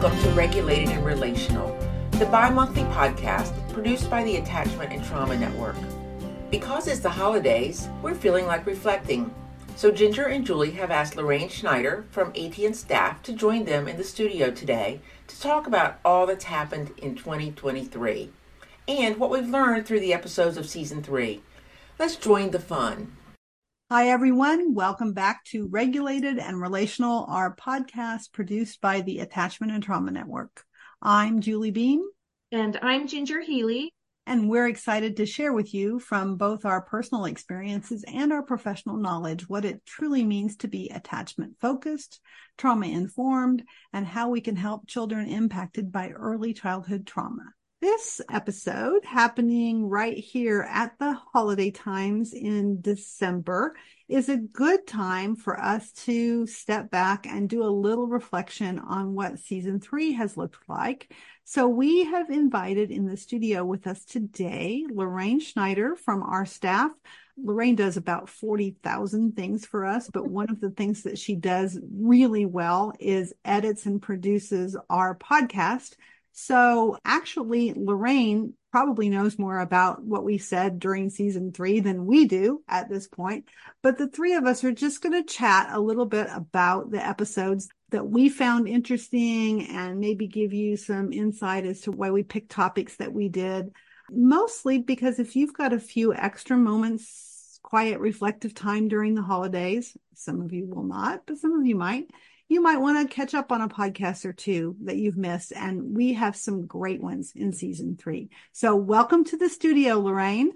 Welcome to Regulated and Relational, the bi monthly podcast produced by the Attachment and Trauma Network. Because it's the holidays, we're feeling like reflecting. So Ginger and Julie have asked Lorraine Schneider from ATN staff to join them in the studio today to talk about all that's happened in 2023 and what we've learned through the episodes of season 3. Let's join the fun. Hi, everyone. Welcome back to Regulated and Relational, our podcast produced by the Attachment and Trauma Network. I'm Julie Beam. And I'm Ginger Healy. And we're excited to share with you from both our personal experiences and our professional knowledge what it truly means to be attachment focused, trauma informed, and how we can help children impacted by early childhood trauma. This episode happening right here at the holiday times in December is a good time for us to step back and do a little reflection on what season three has looked like. So we have invited in the studio with us today, Lorraine Schneider from our staff. Lorraine does about 40,000 things for us, but one of the things that she does really well is edits and produces our podcast so actually, Lorraine probably knows more about what we said during season three than we do at this point. But the three of us are just going to chat a little bit about the episodes that we found interesting and maybe give you some insight as to why we picked topics that we did. Mostly because if you've got a few extra moments, quiet, reflective time during the holidays, some of you will not, but some of you might you might want to catch up on a podcast or two that you've missed. And we have some great ones in season three. So welcome to the studio, Lorraine.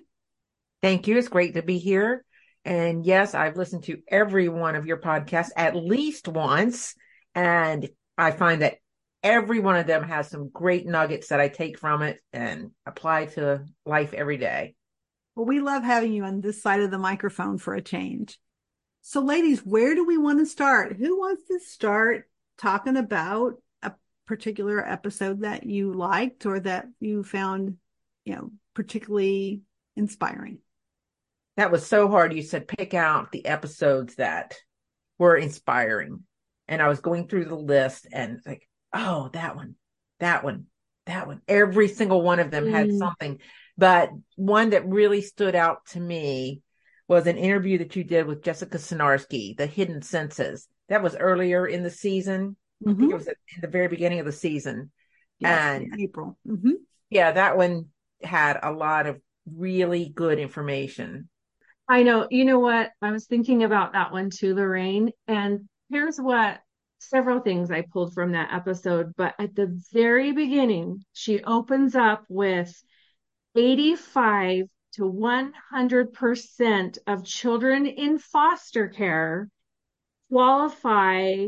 Thank you. It's great to be here. And yes, I've listened to every one of your podcasts at least once. And I find that every one of them has some great nuggets that I take from it and apply to life every day. Well, we love having you on this side of the microphone for a change. So, ladies, where do we want to start? Who wants to start talking about a particular episode that you liked or that you found, you know, particularly inspiring? That was so hard. You said pick out the episodes that were inspiring. And I was going through the list and like, oh, that one, that one, that one. Every single one of them mm. had something. But one that really stood out to me was an interview that you did with Jessica Sinarski, The Hidden Senses. That was earlier in the season. Mm-hmm. I think it mm-hmm. was in the very beginning of the season. And April. Mm-hmm. Yeah, that one had a lot of really good information. I know. You know what? I was thinking about that one too, Lorraine. And here's what several things I pulled from that episode. But at the very beginning, she opens up with 85 to 100% of children in foster care qualify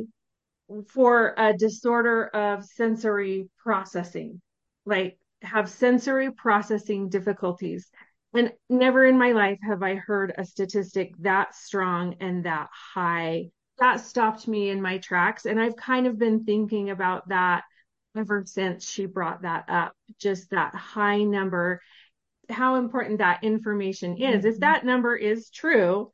for a disorder of sensory processing, like have sensory processing difficulties. And never in my life have I heard a statistic that strong and that high. That stopped me in my tracks. And I've kind of been thinking about that ever since she brought that up, just that high number how important that information is. Mm-hmm. If that number is true,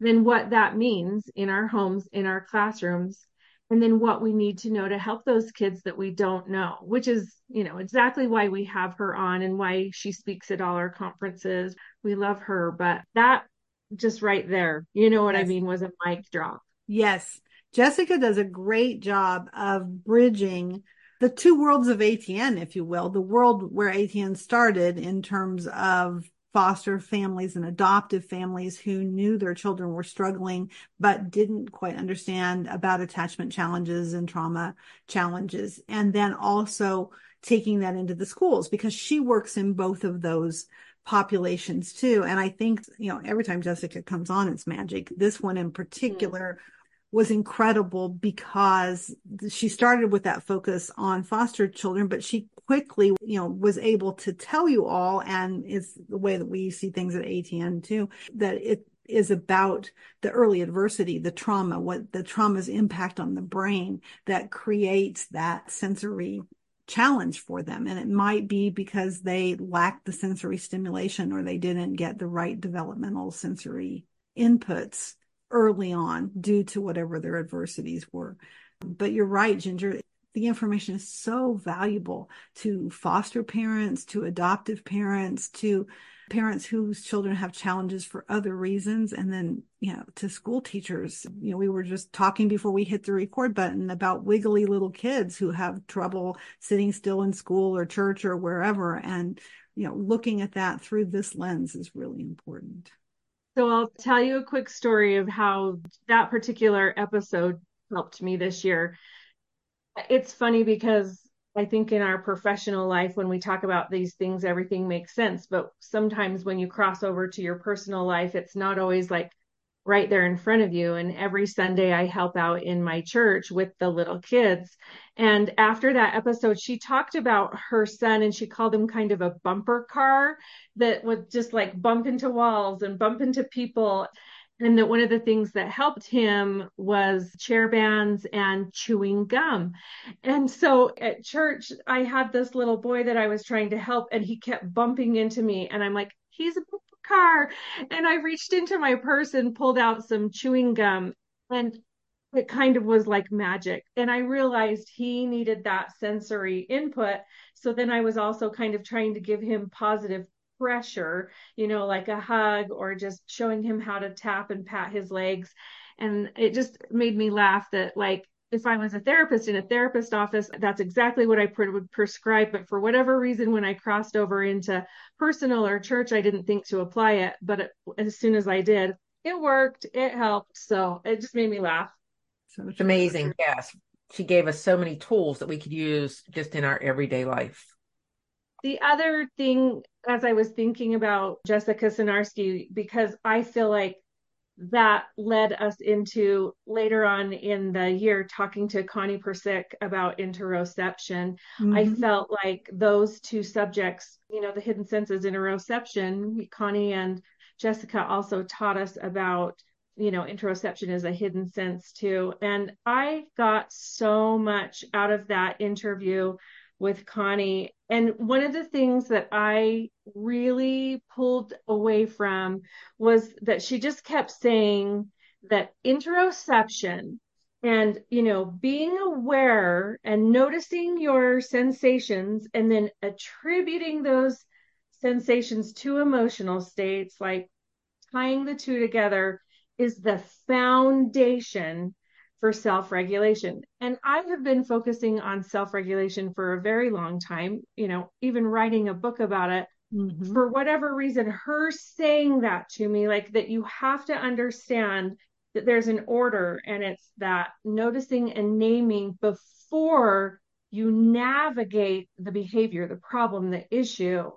then what that means in our homes, in our classrooms, and then what we need to know to help those kids that we don't know, which is, you know, exactly why we have her on and why she speaks at all our conferences. We love her, but that just right there, you know what yes. I mean, was a mic drop. Yes. Jessica does a great job of bridging the two worlds of ATN, if you will, the world where ATN started in terms of foster families and adoptive families who knew their children were struggling but didn't quite understand about attachment challenges and trauma challenges. And then also taking that into the schools because she works in both of those populations too. And i think you know every time jessica comes on it's magic. This one in particular mm-hmm was incredible because she started with that focus on foster children, but she quickly, you know, was able to tell you all, and it's the way that we see things at ATN too, that it is about the early adversity, the trauma, what the trauma's impact on the brain that creates that sensory challenge for them. And it might be because they lacked the sensory stimulation or they didn't get the right developmental sensory inputs early on due to whatever their adversities were. But you're right, Ginger. the information is so valuable to foster parents, to adoptive parents, to parents whose children have challenges for other reasons and then you know to school teachers you know we were just talking before we hit the record button about wiggly little kids who have trouble sitting still in school or church or wherever and you know looking at that through this lens is really important so i'll tell you a quick story of how that particular episode helped me this year it's funny because I think in our professional life, when we talk about these things, everything makes sense. But sometimes when you cross over to your personal life, it's not always like right there in front of you. And every Sunday, I help out in my church with the little kids. And after that episode, she talked about her son and she called him kind of a bumper car that would just like bump into walls and bump into people and that one of the things that helped him was chair bands and chewing gum. And so at church, I had this little boy that I was trying to help, and he kept bumping into me. And I'm like, he's a car. And I reached into my purse and pulled out some chewing gum. And it kind of was like magic. And I realized he needed that sensory input. So then I was also kind of trying to give him positive pressure, you know, like a hug or just showing him how to tap and pat his legs. And it just made me laugh that, like, if I was a therapist in a therapist office, that's exactly what I would prescribe. But for whatever reason, when I crossed over into personal or church, I didn't think to apply it. But it, as soon as I did, it worked, it helped. So it just made me laugh. So it's amazing. Yes. She gave us so many tools that we could use just in our everyday life. The other thing, as I was thinking about Jessica Sinarski, because I feel like that led us into later on in the year talking to Connie Persick about interoception. Mm-hmm. I felt like those two subjects, you know, the hidden senses interoception, Connie and Jessica also taught us about, you know, interoception is a hidden sense too. And I got so much out of that interview with Connie. And one of the things that I really pulled away from was that she just kept saying that interoception and, you know, being aware and noticing your sensations and then attributing those sensations to emotional states, like tying the two together, is the foundation for self regulation. And I have been focusing on self regulation for a very long time, you know, even writing a book about it. Mm-hmm. For whatever reason, her saying that to me, like that you have to understand that there's an order and it's that noticing and naming before you navigate the behavior, the problem, the issue,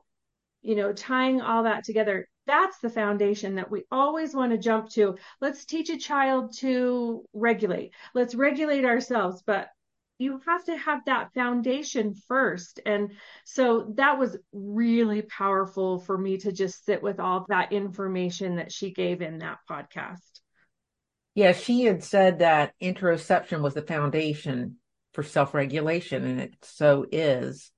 you know, tying all that together that's the foundation that we always want to jump to. Let's teach a child to regulate. Let's regulate ourselves, but you have to have that foundation first. And so that was really powerful for me to just sit with all that information that she gave in that podcast. Yeah, she had said that interoception was the foundation for self regulation, and it so is.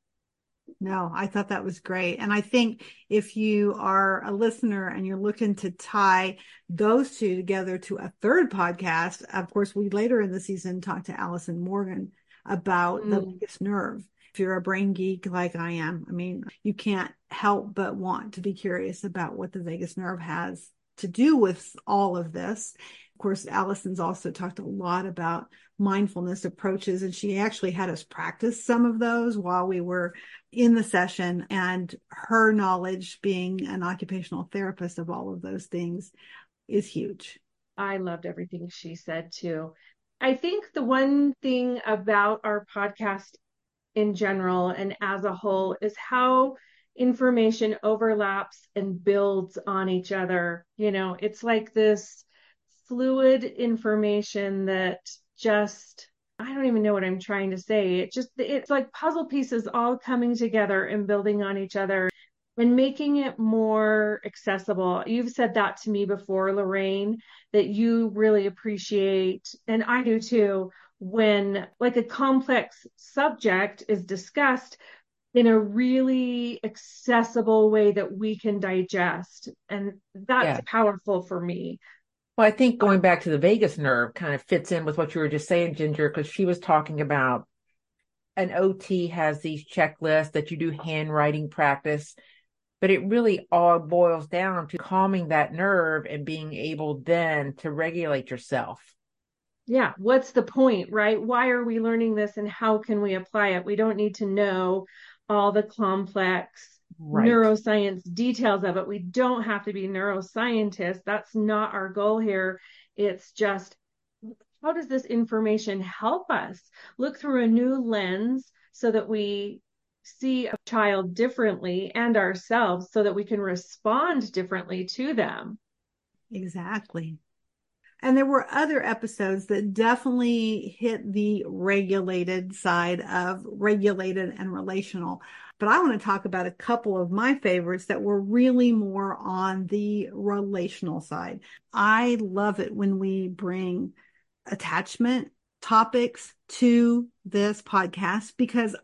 No, I thought that was great. And I think if you are a listener and you're looking to tie those two together to a third podcast, of course, we later in the season talked to Allison Morgan about mm. the vagus nerve. If you're a brain geek like I am, I mean, you can't help but want to be curious about what the vagus nerve has to do with all of this. Of course, Allison's also talked a lot about mindfulness approaches, and she actually had us practice some of those while we were in the session. And her knowledge, being an occupational therapist of all of those things, is huge. I loved everything she said too. I think the one thing about our podcast in general and as a whole is how information overlaps and builds on each other. You know, it's like this fluid information that just I don't even know what I'm trying to say. It just it's like puzzle pieces all coming together and building on each other and making it more accessible. You've said that to me before, Lorraine, that you really appreciate, and I do too, when like a complex subject is discussed in a really accessible way that we can digest. And that's yeah. powerful for me. Well, I think going back to the vagus nerve kind of fits in with what you were just saying, Ginger, because she was talking about an OT has these checklists that you do handwriting practice, but it really all boils down to calming that nerve and being able then to regulate yourself. Yeah. What's the point, right? Why are we learning this and how can we apply it? We don't need to know all the complex right. neuroscience details of it. We don't have to be neuroscientists. That's not our goal here. It's just how does this information help us look through a new lens so that we see a child differently and ourselves so that we can respond differently to them? Exactly. And there were other episodes that definitely hit the regulated side of regulated and relational. But I want to talk about a couple of my favorites that were really more on the relational side. I love it when we bring attachment topics to this podcast because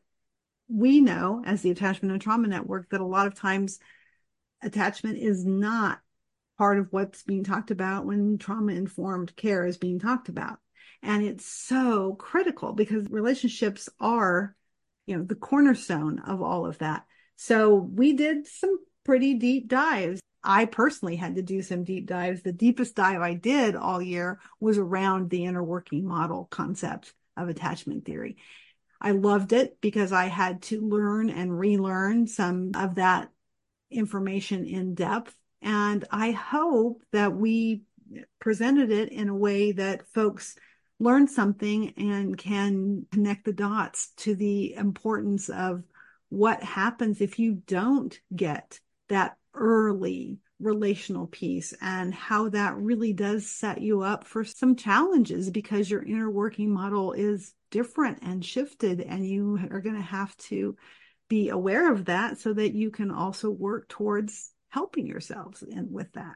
we know as the attachment and trauma network that a lot of times attachment is not part of what's being talked about when trauma informed care is being talked about. And it's so critical because relationships are, you know, the cornerstone of all of that. So we did some pretty deep dives. I personally had to do some deep dives. The deepest dive I did all year was around the inner working model concept of attachment theory. I loved it because I had to learn and relearn some of that information in depth. And I hope that we presented it in a way that folks learn something and can connect the dots to the importance of what happens if you don't get that early relational piece and how that really does set you up for some challenges because your inner working model is different and shifted and you are going to have to be aware of that so that you can also work towards helping yourselves in with that.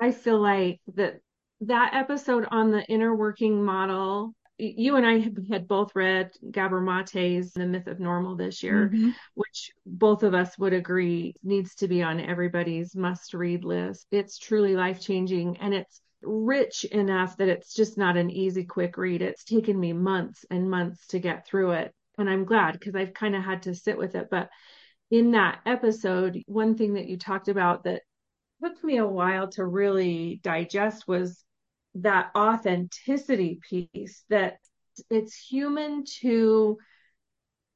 I feel like that that episode on the inner working model you and I had both read Gabor Mate's The Myth of Normal this year, mm-hmm. which both of us would agree needs to be on everybody's must read list. It's truly life changing and it's rich enough that it's just not an easy, quick read. It's taken me months and months to get through it. And I'm glad because I've kind of had to sit with it. But in that episode, one thing that you talked about that took me a while to really digest was that authenticity piece that it's human to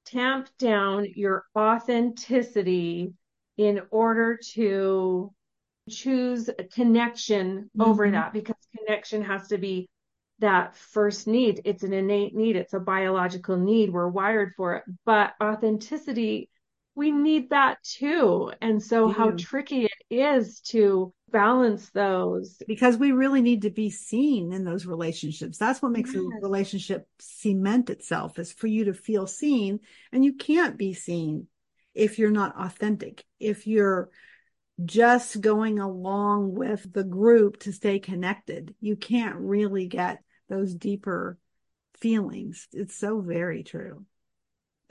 tamp down your authenticity in order to choose a connection mm-hmm. over that because connection has to be that first need. It's an innate need. It's a biological need. We're wired for it. But authenticity, we need that too. And so, how tricky it is to balance those. Because we really need to be seen in those relationships. That's what makes yes. a relationship cement itself is for you to feel seen and you can't be seen if you're not authentic. If you're just going along with the group to stay connected you can't really get those deeper feelings. It's so very true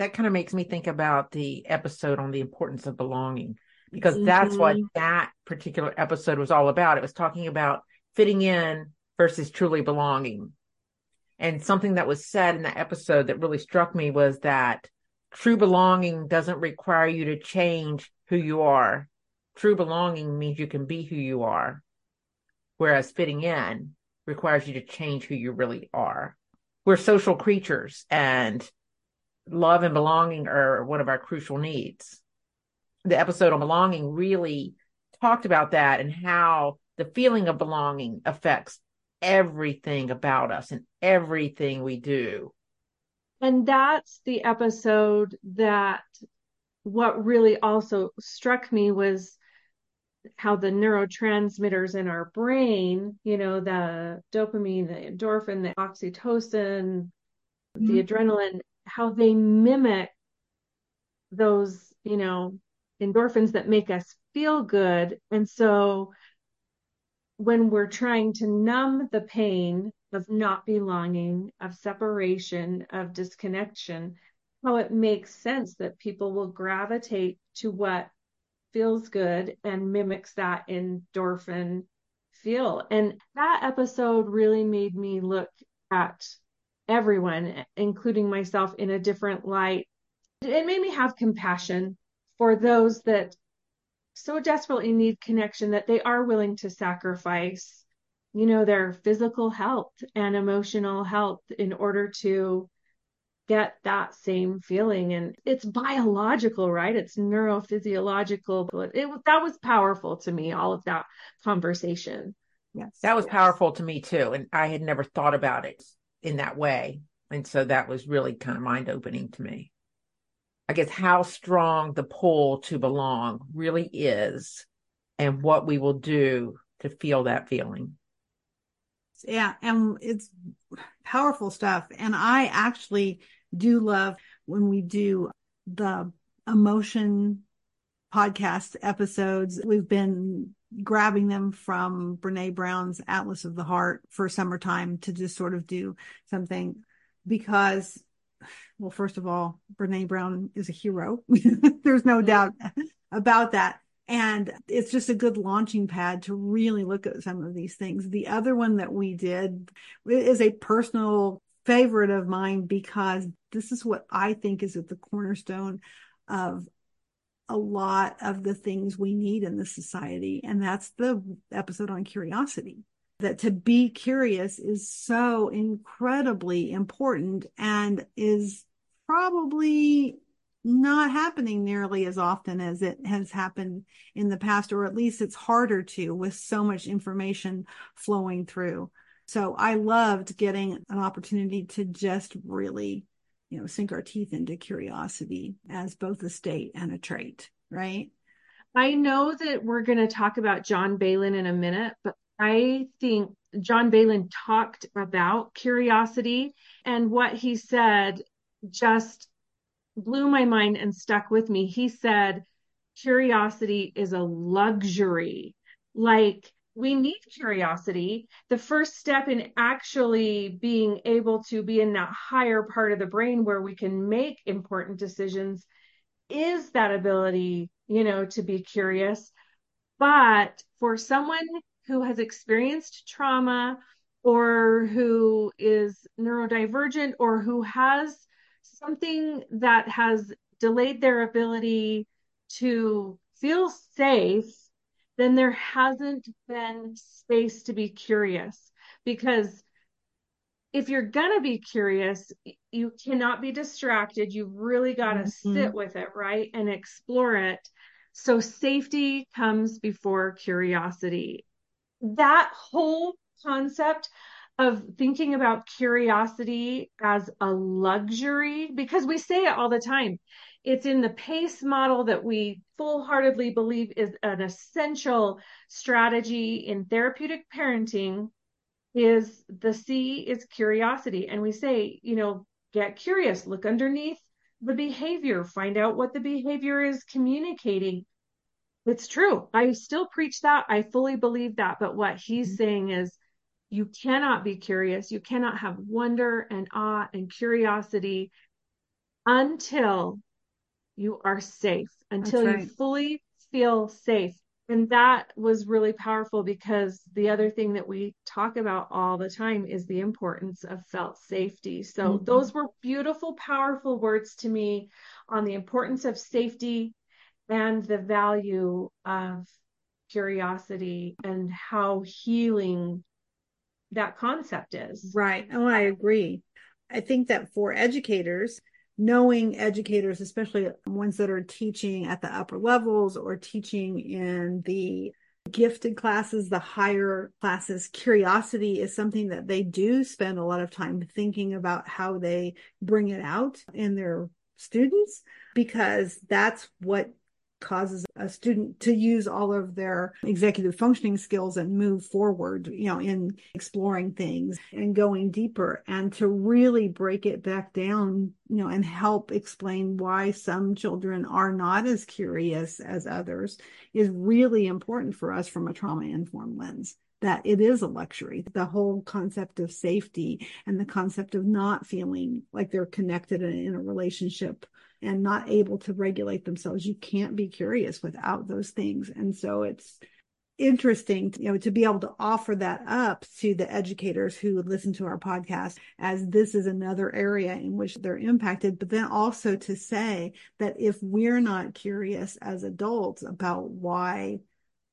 that kind of makes me think about the episode on the importance of belonging because mm-hmm. that's what mm-hmm. that particular episode was all about. It was talking about fitting in versus truly belonging. And something that was said in that episode that really struck me was that true belonging doesn't require you to change who you are. True belonging means you can be who you are, whereas fitting in requires you to change who you really are. We're social creatures and love and belonging are one of our crucial needs the episode on belonging really talked about that and how the feeling of belonging affects everything about us and everything we do. And that's the episode that what really also struck me was how the neurotransmitters in our brain, you know, the dopamine, the endorphin, the oxytocin, mm-hmm. the adrenaline, how they mimic those, you know, endorphins that make us feel good. And so when we're trying to numb the pain of not belonging, of separation, of disconnection, how it makes sense that people will gravitate to what feels good and mimics that endorphin feel. And that episode really made me look at everyone, including myself, in a different light. It made me have compassion for those that so desperately need connection that they are willing to sacrifice, you know, their physical health and emotional health in order to get that same feeling. And it's biological right? It's neurophysiological it, that was powerful to me all of that conversation. Yes. That was powerful to me too and i had never thought about it in that way. And so that was really kind of mind opening to me. I guess how strong the pull to belong really is and what we will do to feel that feeling. Yeah and it's powerful stuff. And i actually do love when we do the emotion podcast episodes. We've been grabbing them from brene brown's atlas of the heart for summertime to just sort of do something because well first of all brene brown is a hero. There's no mm-hmm. doubt about that. And it's just a good launching pad to really look at some of these things. The other one that we did is a personal favorite of mine because this is what I think is at the cornerstone of a lot of the things we need in the society. And that's the episode on curiosity. That to be curious is so incredibly important and is probably not happening nearly as often as it has happened in the past, or at least it's harder to with so much information flowing through. So I loved getting an opportunity to just really, you know, sink our teeth into curiosity as both a state and a trait, right? I know that we're going to talk about John Baylin in a minute, but I think John Baylin talked about curiosity and what he said just blew my mind and stuck with me. He said, curiosity is a luxury. Like, we need curiosity. The first step in actually being able to be in that higher part of the brain where we can make important decisions is that ability, you know, to be curious. But for someone who has experienced trauma or who is neurodivergent or who has something that has delayed their ability to feel safe, then there hasn't been space to be curious. Because if you're going to be curious, you cannot be distracted. You've really got to mm-hmm. sit with it, right? And explore it. So safety comes before curiosity. That whole concept of thinking about curiosity as a luxury because we say it all the time. It's in the PACE model that we full heartedly believe is an essential strategy in therapeutic parenting is the C is curiosity. And we say, you know, get curious, look underneath the behavior, find out what the behavior is communicating. It's true. I still preach that. I fully believe that. But what he's mm-hmm. saying is you cannot be curious. You cannot have wonder and awe and curiosity until you are safe, until right. you fully feel safe. And that was really powerful because the other thing that we talk about all the time is the importance of felt safety. So, mm-hmm. those were beautiful, powerful words to me on the importance of safety and the value of curiosity and how healing that concept is. Right. Oh, I agree. I think that for educators, knowing educators, especially ones that are teaching at the upper levels or teaching in the gifted classes, the higher classes, curiosity is something that they do spend a lot of time thinking about how they bring it out in their students because that's what causes a student to use all of their executive functioning skills and move forward, you know, in exploring things and going deeper and to really break it back down, you know, and help explain why some children are not as curious as others is really important for us from a trauma informed lens that it is a luxury. The whole concept of safety and the concept of not feeling like they're connected and in a relationship and not able to regulate themselves. You can't be curious without those things. And so it's, interesting, you know, to be able to offer that up to the educators who would listen to our podcast as this is another area in which they're impacted, but then also to say that if we're not curious as adults about why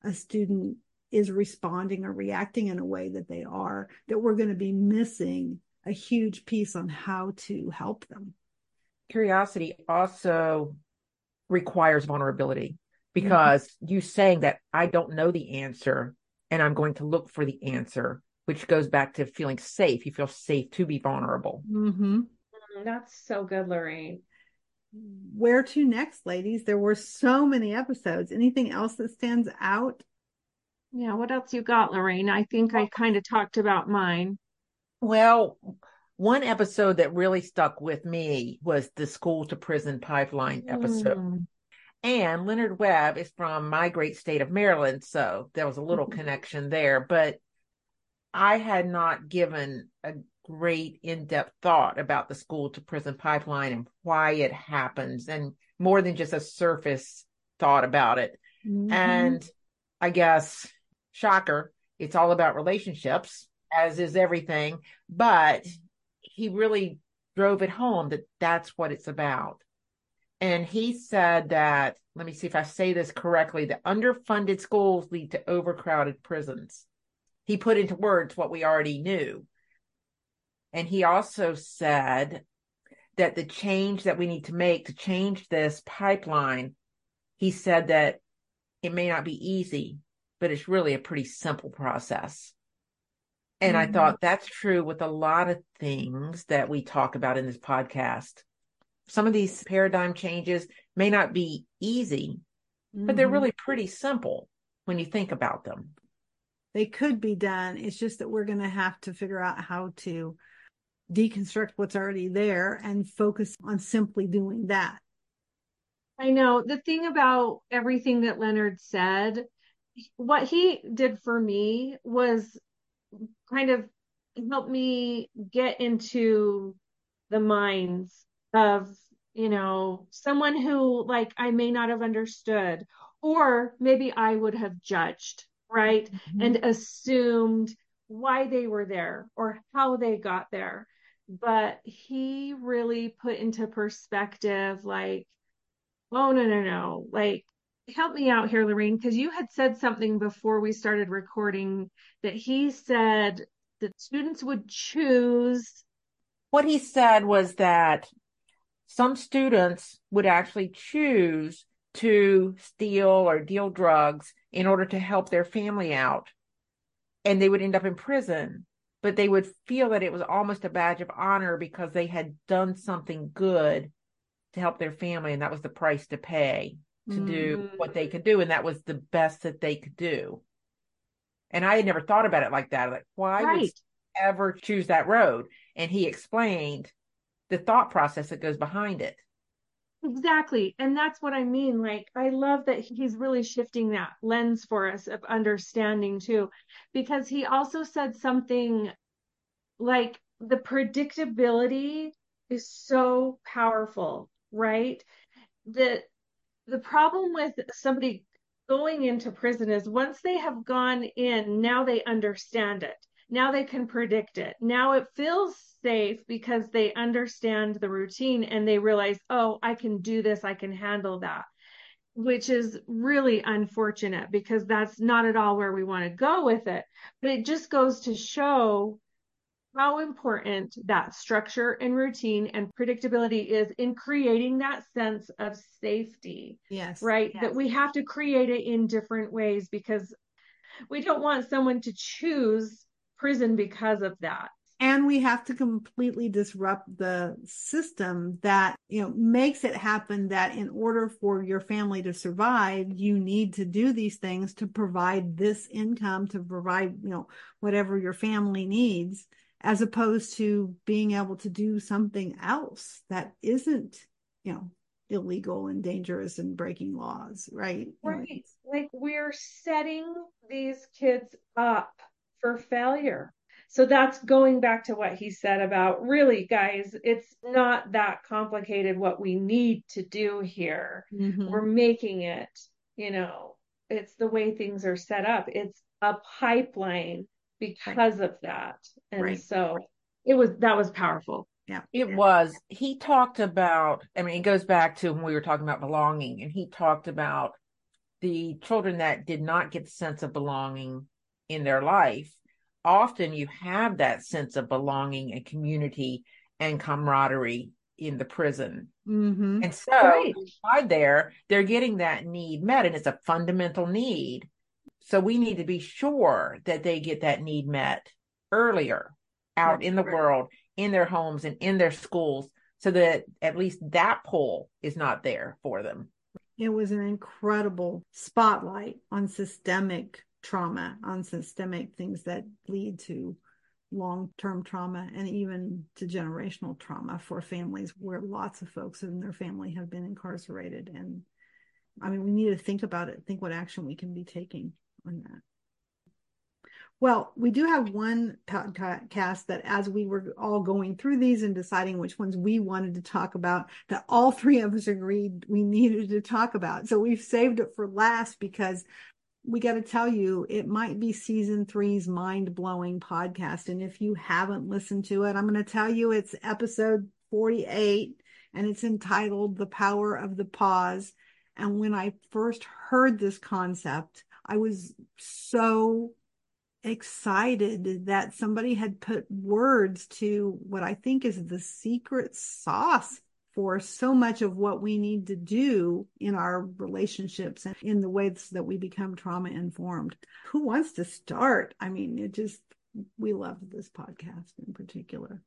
a student is responding or reacting in a way that they are, that we're going to be missing a huge piece on how to help them. Curiosity also requires vulnerability because mm-hmm. you saying that I don't know the answer and I'm going to look for the answer, which goes back to feeling safe. You feel safe to be vulnerable. Mm-hmm. That's so good, Lorraine. Where to next, ladies? There were so many episodes. Anything else that stands out? Yeah, what else you got, Lorraine? I think I kind of talked about mine. Well, one episode that really stuck with me was the school to prison pipeline episode. Mm. And Leonard Webb is from my great state of Maryland. So there was a little mm-hmm. connection there. But I had not given a great in depth thought about the school to prison pipeline and why it happens, and more than just a surface thought about it. Mm-hmm. And I guess shocker, it's all about relationships, as is everything. But he really drove it home that that's what it's about. And he said that, let me see if I say this correctly, that underfunded schools lead to overcrowded prisons. He put into words what we already knew. And he also said that the change that we need to make to change this pipeline, he said that it may not be easy, but it's really a pretty simple process. And mm-hmm. I thought that's true with a lot of things that we talk about in this podcast. Some of these paradigm changes may not be easy, mm-hmm. but they're mm-hmm. really pretty simple when you think about them. They could be done. It's just that we're going to have to figure out how to deconstruct what's already there and focus on simply doing that. I know the thing about everything that Leonard said what he did for me was kind of helped me get into the minds of you know someone who like I may not have understood or maybe I would have judged right? Mm-hmm. and assumed why they were there or how they got there. But he really put into perspective like oh no no no. Like help me out here, Lorraine, because you had said something before we started recording that he said that students would choose. What he said was that some students would actually choose to steal or deal drugs in order to help their family out. And they would end up in prison, but they would feel that it was almost a badge of honor because they had done something good to help their family, and that was the price to pay to mm-hmm. do what they could do. And that was the best that they could do. And I had never thought about it like that. Like, why right. would ever choose that road? And he explained the thought process that goes behind it. Exactly. And that's what I mean. Like, I love that he's really shifting that lens for us of understanding too, because he also said something like the predictability is so powerful, right? That the problem with somebody going into prison is once they have gone in, now they understand it. Now they can predict it. Now it feels safe because they understand the routine and they realize, oh, I can do this, I can handle that, which is really unfortunate because that's not at all where we want to go with it. But it just goes to show how important that structure and routine and predictability is in creating that sense of safety. Yes. Right. Yes. That we have to create it in different ways because we don't want someone to choose prison because of that. And we have to completely disrupt the system that, you know, makes it happen that in order for your family to survive, you need to do these things to provide this income, to provide, you know, whatever your family needs as opposed to being able to do something else that isn't, you know, illegal and dangerous and breaking laws, right? Right. Like we're setting these kids up for failure. So that's going back to what he said about really, guys, it's not that complicated what we need to do here. Mm-hmm. We're making it, you know, it's the way things are set up. It's a pipeline because of that. And Right. so it was that was powerful. Yeah. It was. He talked about, I mean, it goes back to when we were talking about belonging, and he talked about the children that did not get the sense of belonging in their life. Often you have that sense of belonging and community and camaraderie in the prison. Mm-hmm. And so Right. inside there, they're getting that need met, and it's a fundamental need. So we need to be sure that they get that need met earlier out in the world, in their homes and in their schools, so that at least that pull is not there for them. It was an incredible spotlight on systemic trauma, on systemic things that lead to long term trauma and even to generational trauma for families where lots of folks in their family have been incarcerated. And I mean, we need to think about it, think what action we can be taking on that. Well, we do have one podcast that, as we were all going through these and deciding which ones we wanted to talk about, that all three of us agreed we needed to talk about. So we've saved it for last because we got to tell you, it might be season three's mind blowing podcast. And if you haven't listened to it, I'm going to tell you it's episode 48 and it's entitled The Power of the Pause. And when I first heard this concept, I was so excited that somebody had put words to what I think is the secret sauce for so much of what we need to do in our relationships and in the ways that we become trauma informed. Who wants to start? I mean, it just, we love this podcast in particular.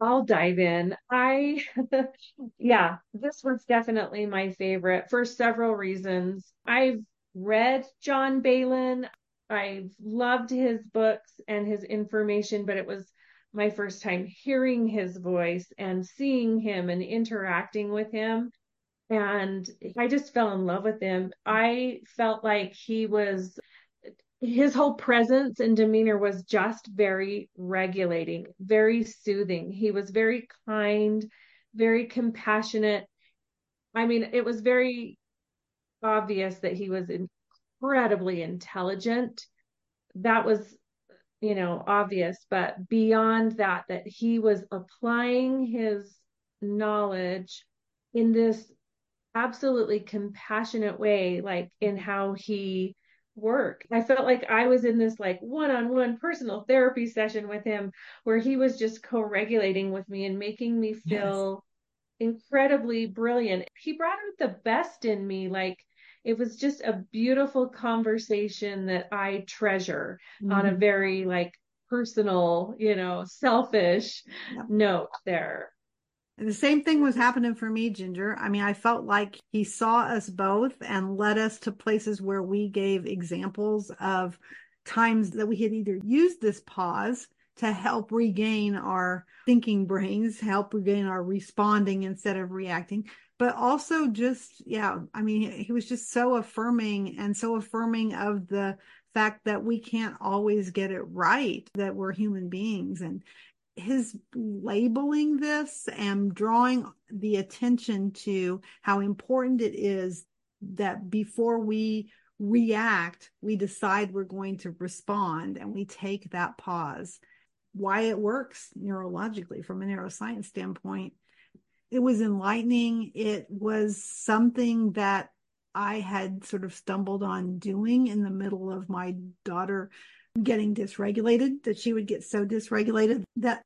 I'll dive in. I, yeah, this was definitely my favorite for several reasons. I've read John Baylin. I've loved his books and his information, but it was my first time hearing his voice and seeing him and interacting with him. And I just fell in love with him. I felt like he was, his whole presence and demeanor was just very regulating, very soothing. He was very kind, very compassionate. I mean, it was very obvious that he was incredibly intelligent. That was, you know, obvious, but beyond that, that he was applying his knowledge in this absolutely compassionate way, like in how he worked. I felt like I was in this like one-on-one personal therapy session with him where he was just co-regulating with me and making me feel incredibly brilliant. He brought out the best in me. Like it was just a beautiful conversation that I treasure on a mm-hmm. very like personal, you know, selfish Yep. note there. And the same thing was happening for me, Ginger. I mean, I felt like he saw us both and led us to places where we gave examples of times that we had either used this pause to help regain our thinking brains, help regain our responding instead of reacting, but also just, yeah, I mean, he was just so affirming and so affirming of the fact that we can't always get it right, that we're human beings. And his labeling this and drawing the attention to how important it is that before we react, we decide we're going to respond and we take that pause. Why it works neurologically from a neuroscience standpoint. It was enlightening. It was something that I had sort of stumbled on doing in the middle of my daughter getting dysregulated, that she would get so dysregulated that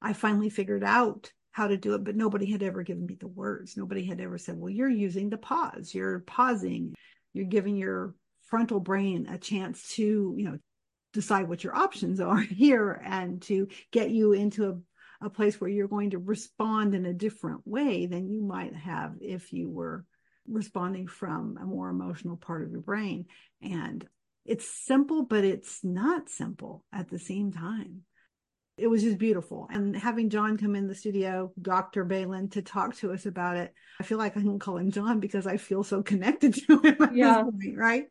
I finally figured out how to do it, but nobody had ever given me the words. Nobody had ever said, well, you're using the pause, you're pausing, you're giving your frontal brain a chance to, you know, decide what your options are here and to get you into a, a place where you're going to respond in a different way than you might have if you were responding from a more emotional part of your brain. And it's simple, but it's not simple at the same time. It was just beautiful. And having John come in the studio, Dr. Baylin, to talk to us about it, I feel like I can call him John because I feel so connected to him at Yeah. this point, right?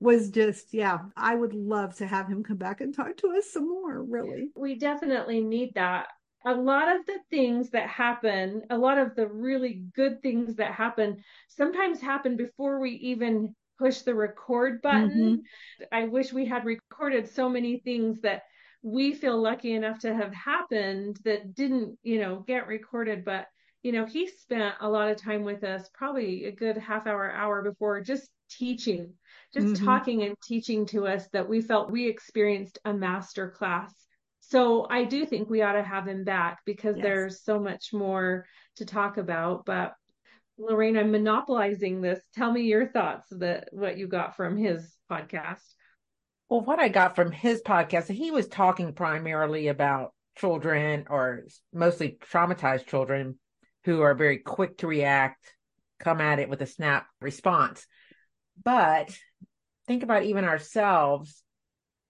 Was just, yeah, I would love to have him come back and talk to us some more, really. we definitely need that. A lot of the things that happen, a lot of the really good things that happen, sometimes happen before we even push the record button. Mm-hmm. I wish we had recorded so many things that we feel lucky enough to have happened that didn't, you know, get recorded. But, you know, he spent a lot of time with us, probably a good half hour, hour before, just teaching, just mm-hmm. talking and teaching to us that we felt we experienced a master class. So I do think we ought to have him back because yes. there's so much more to talk about. But Lorraine, I'm monopolizing this. Tell me your thoughts that what you got from his podcast. Well, what I got from his podcast, he was talking primarily about children or mostly traumatized children who are very quick to react, come at it with a snap response. But think about even ourselves.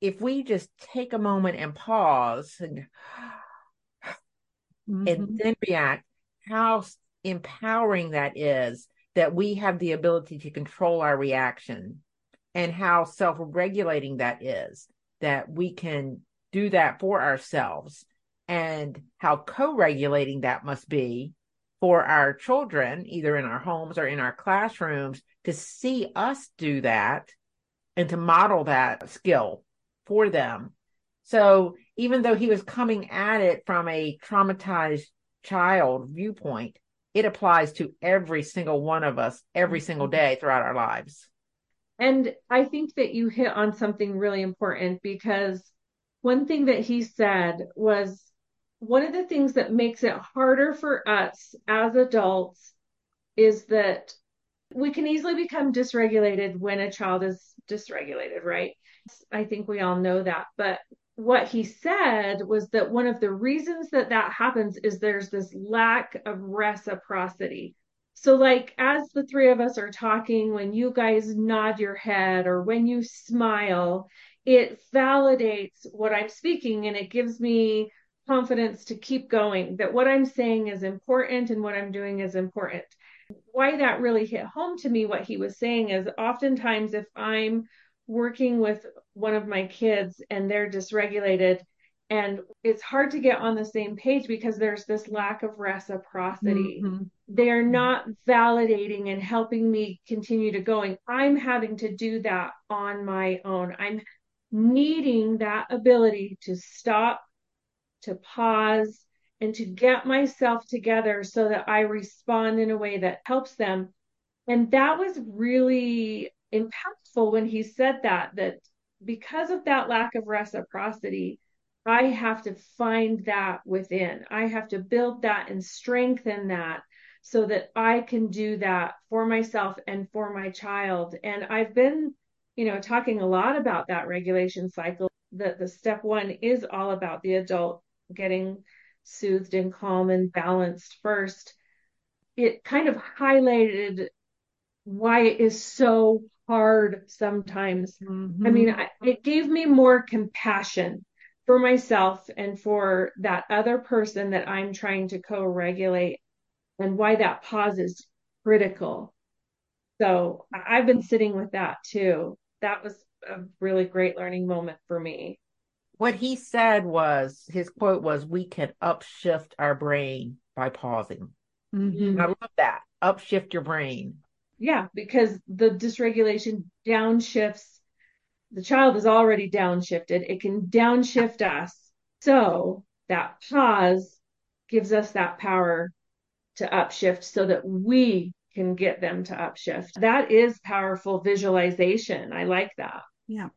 If we just take a moment and pause and, mm-hmm. and then react, how empowering that is that we have the ability to control our reaction and how self regulating that is, that we can do that for ourselves and how co regulating that must be for our children, either in our homes or in our classrooms, to see us do that and to model that skill for them. So even though he was coming at it from a traumatized child viewpoint, it applies to every single one of us every single mm-hmm. day throughout our lives. And I think that you hit on something really important because one thing that he said was one of the things that makes it harder for us as adults is that we can easily become dysregulated when a child is dysregulated, right? I think we all know that. But what he said was that one of the reasons that that happens is there's this lack of reciprocity. So, like, as the three of us are talking, when you guys nod your head or when you smile, it validates what I'm speaking and it gives me confidence to keep going that what I'm saying is important and what I'm doing is important. Why that really hit home to me, what he was saying is oftentimes if I'm working with one of my kids and they're dysregulated. And it's hard to get on the same page because there's this lack of reciprocity. Mm-hmm. they're not validating and helping me continue to going. I'm having to do that on my own. I'm needing that ability to stop to pause and to get myself together so that i respond in a way that helps them. And that was really impactful when he said that that because of that lack of reciprocity i have to find that within. I have to build that and strengthen that so that i can do that for myself and for my child. And i've been you know talking a lot about that regulation cycle that the step one is all about the adult getting soothed and calm and balanced first. It kind of highlighted why it is so hard sometimes. Mm-hmm. I mean, I, it gave me more compassion for myself and for that other person that I'm trying to co regulate and why that pause is critical. So I've been sitting with that too. That was a really great learning moment for me. What he said was his quote was, We can upshift our brain by pausing. Mm-hmm. I love that. Upshift your brain yeah, because the dysregulation downshifts the child is already downshifted. It can downshift us. So that pause gives us that power to upshift so that we can get them to upshift. That is powerful visualization. I like that. Yeah.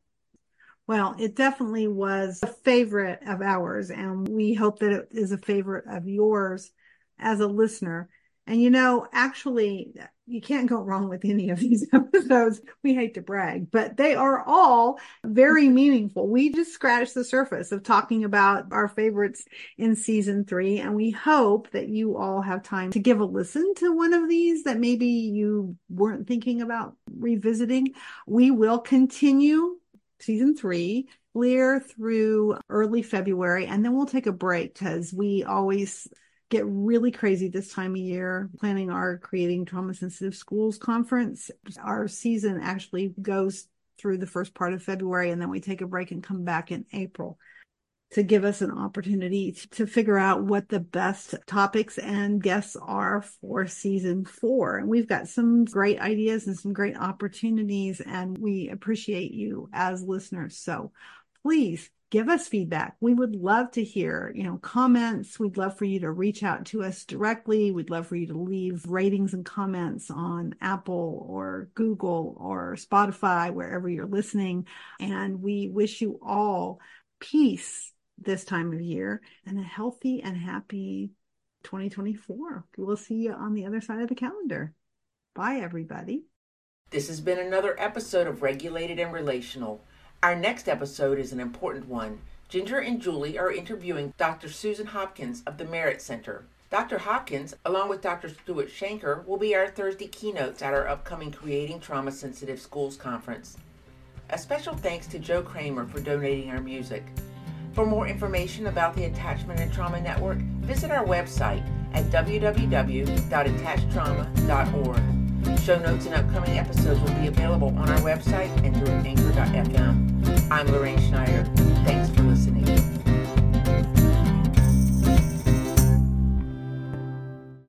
Well, it definitely was a favorite of ours, and we hope that it is a favorite of yours as a listener. And you know, actually, you can't go wrong with any of these episodes. We hate to brag, but they are all very meaningful. We just scratched the surface of talking about our favorites in season three. And we hope that you all have time to give a listen to one of these that maybe you weren't thinking about revisiting. We will continue season three clear through early February, and then we'll take a break because we always get really crazy this time of year planning our creating trauma sensitive schools conference our season actually goes through the first part of february and then we take a break and come back in april to give us an opportunity to figure out what the best topics and guests are for season four. And we've got some great ideas and some great opportunities, and we appreciate you as listeners. So please give us feedback. We would love to hear, you know, comments. We'd love for you to reach out to us directly. We'd love for you to leave ratings and comments on Apple or Google or Spotify, wherever you're listening. And we wish you all peace this time of year and a healthy and happy 2024. We'll see you on the other side of the calendar. Bye, everybody. This has been another episode of Regulated and Relational. Our next episode is an important one. Ginger and Julie are interviewing Dr. Susan Hopkins of the MEHRIT Center. Dr. Hopkins, along with Dr. Stuart Shanker, will be our Thursday keynotes at our upcoming Creating Trauma Sensitive Schools conference. A special thanks to Joe Kramer for donating our music. For more information about the Attachment and Trauma Network, visit our website at www.attachtrauma.org. Show notes and upcoming episodes will be available on our website and through anchor.fm. I'm Lorraine Schneider. Thanks for